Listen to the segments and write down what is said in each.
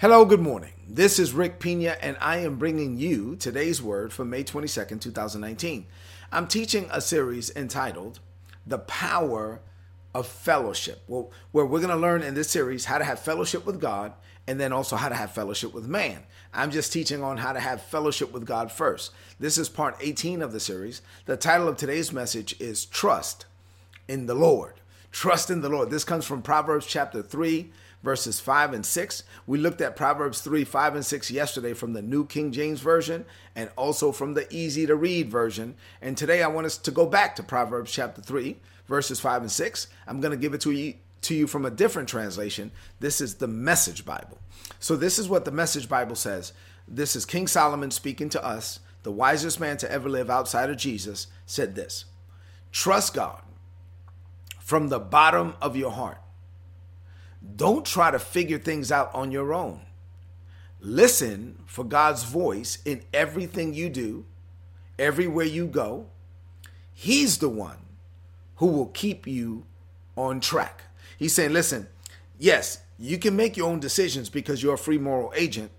Hello, good morning. This is Rick Pina, and I am bringing you today's word for May 22nd, 2019. I'm teaching a series entitled The Power of Fellowship, well, where we're going to learn in this series how to have fellowship with God and then also how to have fellowship with man. I'm just teaching on how to have fellowship with God first. This is part 18 of the series. The title of today's message is Trust in the Lord. Trust in the Lord. This comes from Proverbs chapter 3 verses 5 and 6. We looked at Proverbs 3, 5, and 6 yesterday from the New King James Version and also from the easy to read version. And today I want us to go back to Proverbs chapter 3, verses 5 and 6. I'm going to give it to you to you from a different translation. This is the Message Bible. So this is what the Message Bible says. This is King Solomon speaking to us. The wisest man to ever live outside of Jesus said this. Trust God from the bottom of your heart don't try to figure things out on your own. Listen for God's voice in everything you do, everywhere you go. He's the one who will keep you on track. He's saying, listen, yes, you can make your own decisions because you're a free moral agent,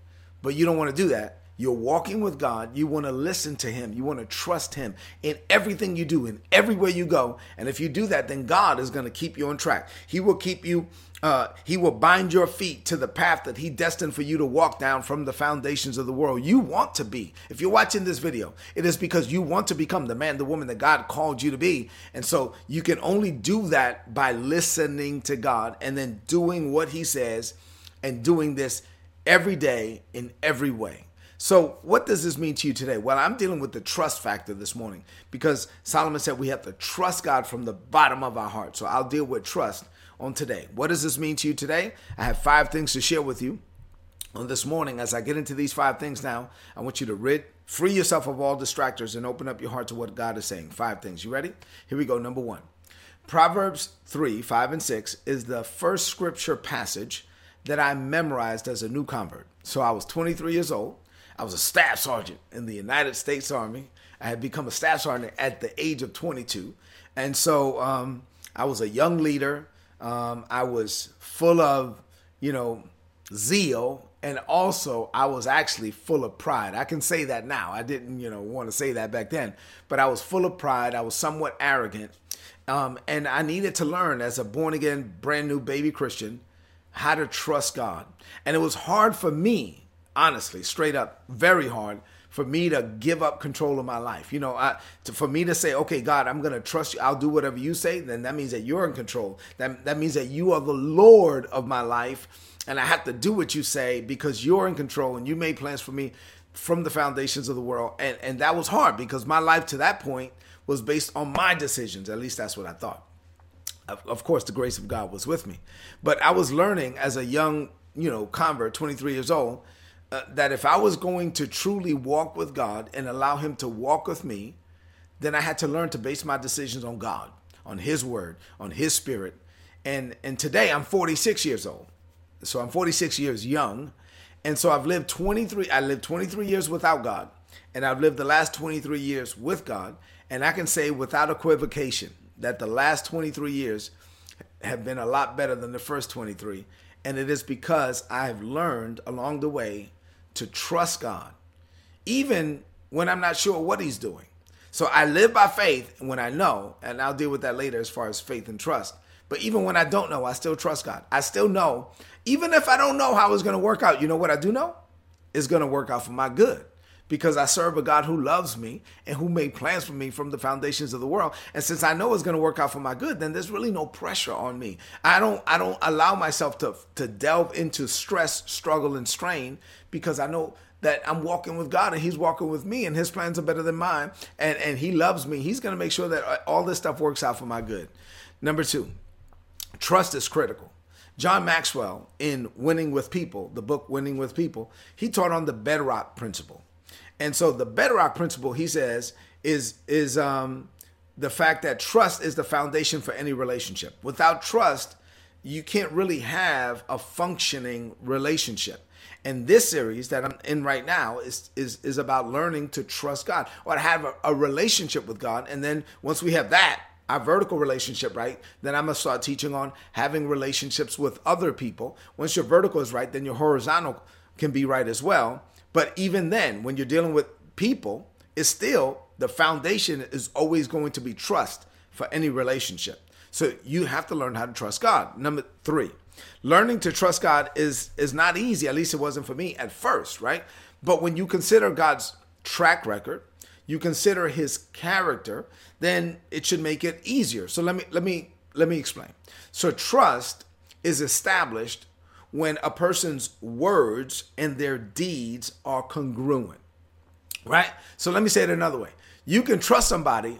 but you don't want to do that. You're walking with God. You want to listen to Him. You want to trust Him in everything you do, in everywhere you go. And if you do that, then God is going to keep you on track. He will keep you uh, he will bind your feet to the path that he destined for you to walk down from the foundations of the world. You want to be. If you're watching this video, it is because you want to become the man, the woman that God called you to be. And so you can only do that by listening to God and then doing what he says and doing this every day in every way. So, what does this mean to you today? Well, I'm dealing with the trust factor this morning because Solomon said we have to trust God from the bottom of our heart. So, I'll deal with trust on today. What does this mean to you today? I have five things to share with you on this morning. As I get into these five things now, I want you to rid, free yourself of all distractors and open up your heart to what God is saying. Five things. You ready? Here we go. Number one Proverbs 3 5 and 6 is the first scripture passage that I memorized as a new convert. So I was 23 years old. I was a staff sergeant in the United States Army. I had become a staff sergeant at the age of 22. And so um, I was a young leader. Um, I was full of, you know, zeal, and also I was actually full of pride. I can say that now. I didn't, you know, want to say that back then, but I was full of pride. I was somewhat arrogant, um, and I needed to learn as a born again, brand new baby Christian how to trust God. And it was hard for me, honestly, straight up, very hard for me to give up control of my life. You know, I, to, for me to say, okay, God, I'm going to trust you. I'll do whatever you say. Then that means that you're in control. That, that means that you are the Lord of my life. And I have to do what you say because you're in control and you made plans for me from the foundations of the world. And, and that was hard because my life to that point was based on my decisions. At least that's what I thought. Of, of course, the grace of God was with me. But I was learning as a young, you know, convert, 23 years old, uh, that if I was going to truly walk with God and allow Him to walk with me, then I had to learn to base my decisions on God, on His Word, on His Spirit. And and today I'm 46 years old, so I'm 46 years young, and so I've lived 23. I lived 23 years without God, and I've lived the last 23 years with God, and I can say without equivocation that the last 23 years have been a lot better than the first 23. And it is because I have learned along the way to trust God, even when I'm not sure what He's doing. So I live by faith when I know, and I'll deal with that later as far as faith and trust. But even when I don't know, I still trust God. I still know, even if I don't know how it's going to work out, you know what I do know? It's going to work out for my good because I serve a God who loves me and who made plans for me from the foundations of the world. And since I know it's going to work out for my good, then there's really no pressure on me. I don't I don't allow myself to to delve into stress, struggle and strain because I know that I'm walking with God and he's walking with me and his plans are better than mine and and he loves me. He's going to make sure that uh, all this stuff works out for my good. Number 2. Trust is critical. John Maxwell in Winning with People, the book Winning with People, he taught on the bedrock principle. And so the bedrock principle, he says, is is um, the fact that trust is the foundation for any relationship. Without trust, you can't really have a functioning relationship. And this series that I'm in right now is is is about learning to trust God or to have a, a relationship with God. And then once we have that, our vertical relationship right, then I'm to start teaching on having relationships with other people. Once your vertical is right, then your horizontal can be right as well. But even then, when you're dealing with people, it's still the foundation is always going to be trust for any relationship. So you have to learn how to trust God. Number three, learning to trust God is is not easy. At least it wasn't for me at first, right? But when you consider God's track record, you consider His character, then it should make it easier. So let me let me let me explain. So trust is established when a person's words and their deeds are congruent. Right? So let me say it another way. You can trust somebody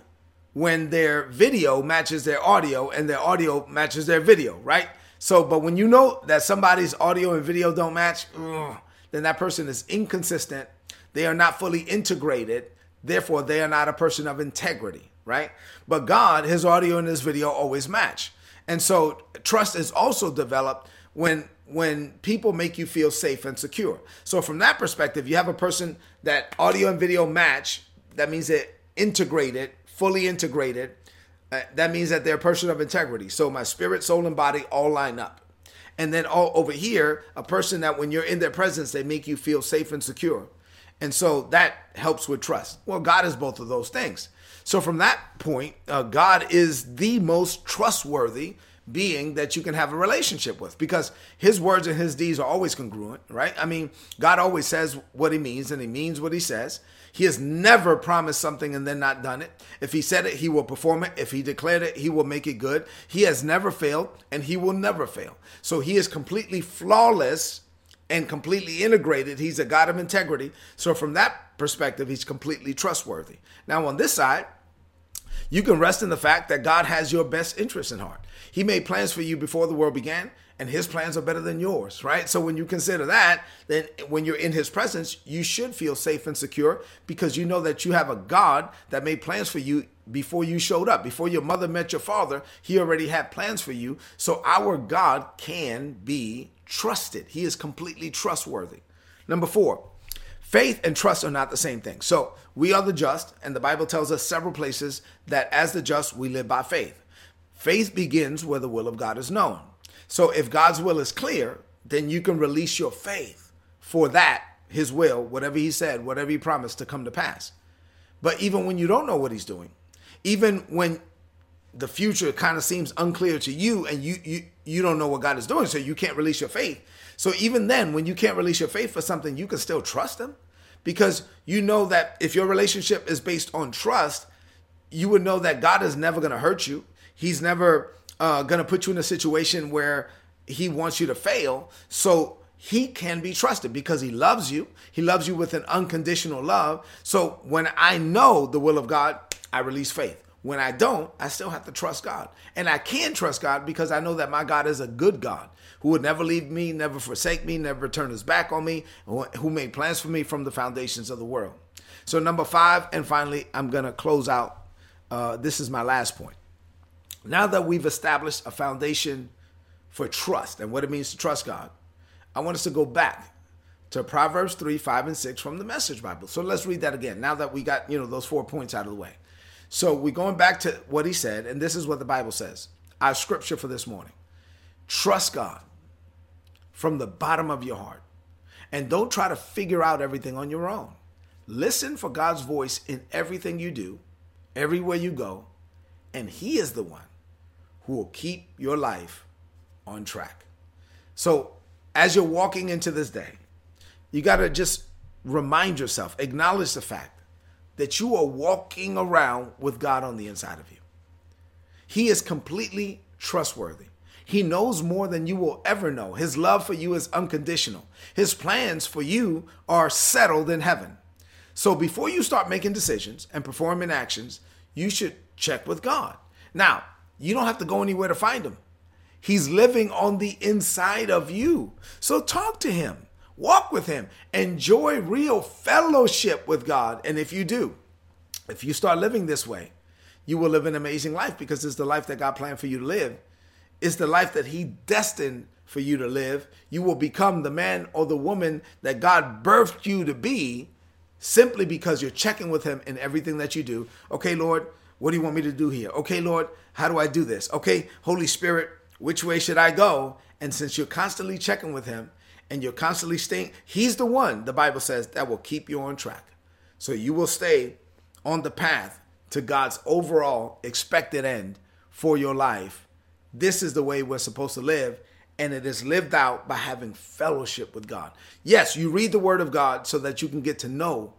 when their video matches their audio and their audio matches their video, right? So, but when you know that somebody's audio and video don't match, ugh, then that person is inconsistent. They are not fully integrated. Therefore, they are not a person of integrity, right? But God, his audio and his video always match. And so trust is also developed when when people make you feel safe and secure. So from that perspective, you have a person that audio and video match. That means they're integrated, fully integrated. Uh, that means that they're a person of integrity. So my spirit, soul, and body all line up. And then all over here, a person that when you're in their presence, they make you feel safe and secure. And so that helps with trust. Well, God is both of those things. So from that point, uh, God is the most trustworthy being that you can have a relationship with because his words and his deeds are always congruent, right? I mean, God always says what he means and he means what he says. He has never promised something and then not done it. If he said it, he will perform it. If he declared it, he will make it good. He has never failed and he will never fail. So he is completely flawless and completely integrated. He's a God of integrity. So from that perspective, he's completely trustworthy. Now, on this side, you can rest in the fact that God has your best interest in heart. He made plans for you before the world began, and his plans are better than yours, right? So when you consider that, then when you're in his presence, you should feel safe and secure because you know that you have a God that made plans for you before you showed up. Before your mother met your father, he already had plans for you. So our God can be trusted. He is completely trustworthy. Number 4, Faith and trust are not the same thing. So we are the just, and the Bible tells us several places that as the just, we live by faith. Faith begins where the will of God is known. So if God's will is clear, then you can release your faith for that, his will, whatever he said, whatever he promised to come to pass. But even when you don't know what he's doing, even when the future kind of seems unclear to you and you you you don't know what God is doing, so you can't release your faith. So even then, when you can't release your faith for something, you can still trust him because you know that if your relationship is based on trust, you would know that God is never going to hurt you. He's never uh, going to put you in a situation where he wants you to fail. So he can be trusted because he loves you. He loves you with an unconditional love. So when I know the will of God, I release faith. When I don't, I still have to trust God. And I can trust God because I know that my God is a good God who would never leave me, never forsake me, never turn his back on me, who made plans for me from the foundations of the world. So, number five, and finally, I'm going to close out. Uh, this is my last point. Now that we've established a foundation for trust and what it means to trust God, I want us to go back to Proverbs 3, 5, and 6 from the Message Bible. So let's read that again. Now that we got, you know, those four points out of the way. So we're going back to what he said, and this is what the Bible says. Our scripture for this morning. Trust God from the bottom of your heart. And don't try to figure out everything on your own. Listen for God's voice in everything you do, everywhere you go, and He is the one who will keep your life on track. So, as you're walking into this day, you got to just remind yourself, acknowledge the fact that you are walking around with God on the inside of you. He is completely trustworthy. He knows more than you will ever know. His love for you is unconditional. His plans for you are settled in heaven. So before you start making decisions and performing actions, you should check with God. Now, you don't have to go anywhere to find him. He's living on the inside of you. So talk to him. Walk with Him. Enjoy real fellowship with God. And if you do, if you start living this way, you will live an amazing life because it's the life that God planned for you to live. It's the life that He destined for you to live. You will become the man or the woman that God birthed you to be simply because you're checking with Him in everything that you do. Okay, Lord, what do you want me to do here? Okay, Lord, how do I do this? Okay, Holy Spirit, which way should I go? And since you're constantly checking with him and you're constantly staying, he's the one, the Bible says, that will keep you on track. So you will stay on the path to God's overall expected end for your life. This is the way we're supposed to live, and it is lived out by having fellowship with God. Yes, you read the Word of God so that you can get to know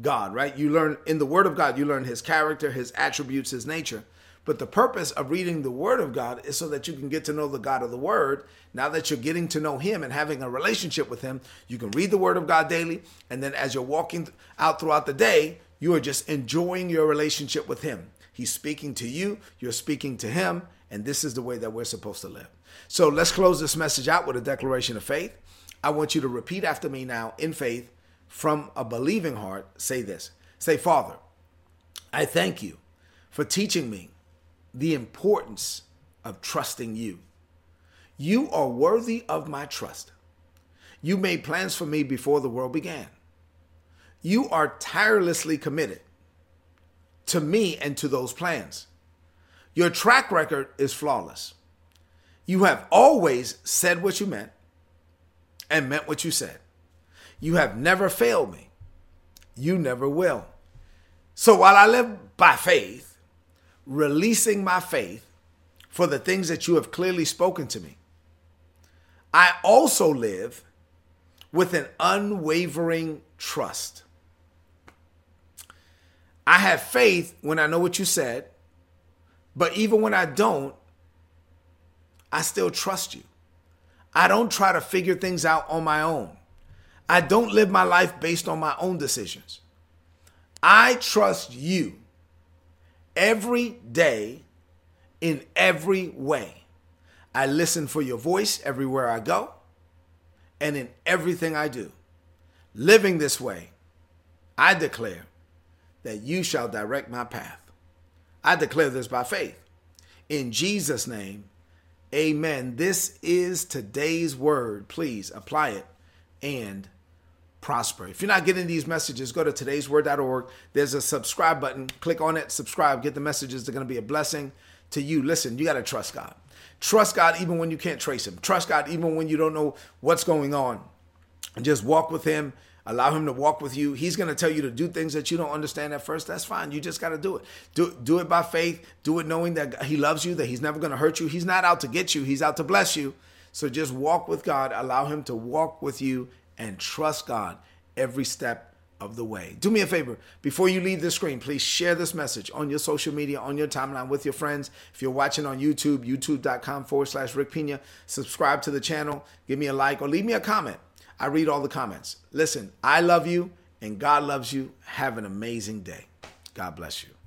God, right? You learn in the Word of God, you learn His character, His attributes, His nature. But the purpose of reading the Word of God is so that you can get to know the God of the Word. Now that you're getting to know Him and having a relationship with Him, you can read the Word of God daily. And then as you're walking out throughout the day, you are just enjoying your relationship with Him. He's speaking to you, you're speaking to Him, and this is the way that we're supposed to live. So let's close this message out with a declaration of faith. I want you to repeat after me now in faith from a believing heart. Say this Say, Father, I thank you for teaching me the importance of trusting you. You are worthy of my trust. You made plans for me before the world began. You are tirelessly committed to me and to those plans. Your track record is flawless. You have always said what you meant and meant what you said. You have never failed me. You never will. So while I live by faith, releasing my faith for the things that you have clearly spoken to me. I also live with an unwavering trust. I have faith when I know what you said, but even when I don't, I still trust you. I don't try to figure things out on my own. I don't live my life based on my own decisions. I trust you every day in every way. I listen for your voice everywhere I go and in everything I do. Living this way, I declare that you shall direct my path. I declare this by faith. In Jesus' name, amen. This is today's word. Please apply it and prosper. If you're not getting these messages, go to today'sword.org. There's a subscribe button. Click on it, subscribe, get the messages. They're going to be a blessing to you. Listen, you got to trust God. Trust God even when you can't trace Him. Trust God even when you don't know what's going on. And just walk with Him. Allow Him to walk with you. He's going to tell you to do things that you don't understand at first. That's fine. You just got to do it. Do, do it by faith. Do it knowing that He loves you, that He's never going to hurt you. He's not out to get you, He's out to bless you. So just walk with God. Allow Him to walk with you and trust God every step of the way. Do me a favor, before you leave the screen, please share this message on your social media, on your timeline with your friends. If you're watching on YouTube, youtube.com forward slash Rick Pina, subscribe to the channel, give me a like, or leave me a comment. I read all the comments. Listen, I love you and God loves you. Have an amazing day. God bless you.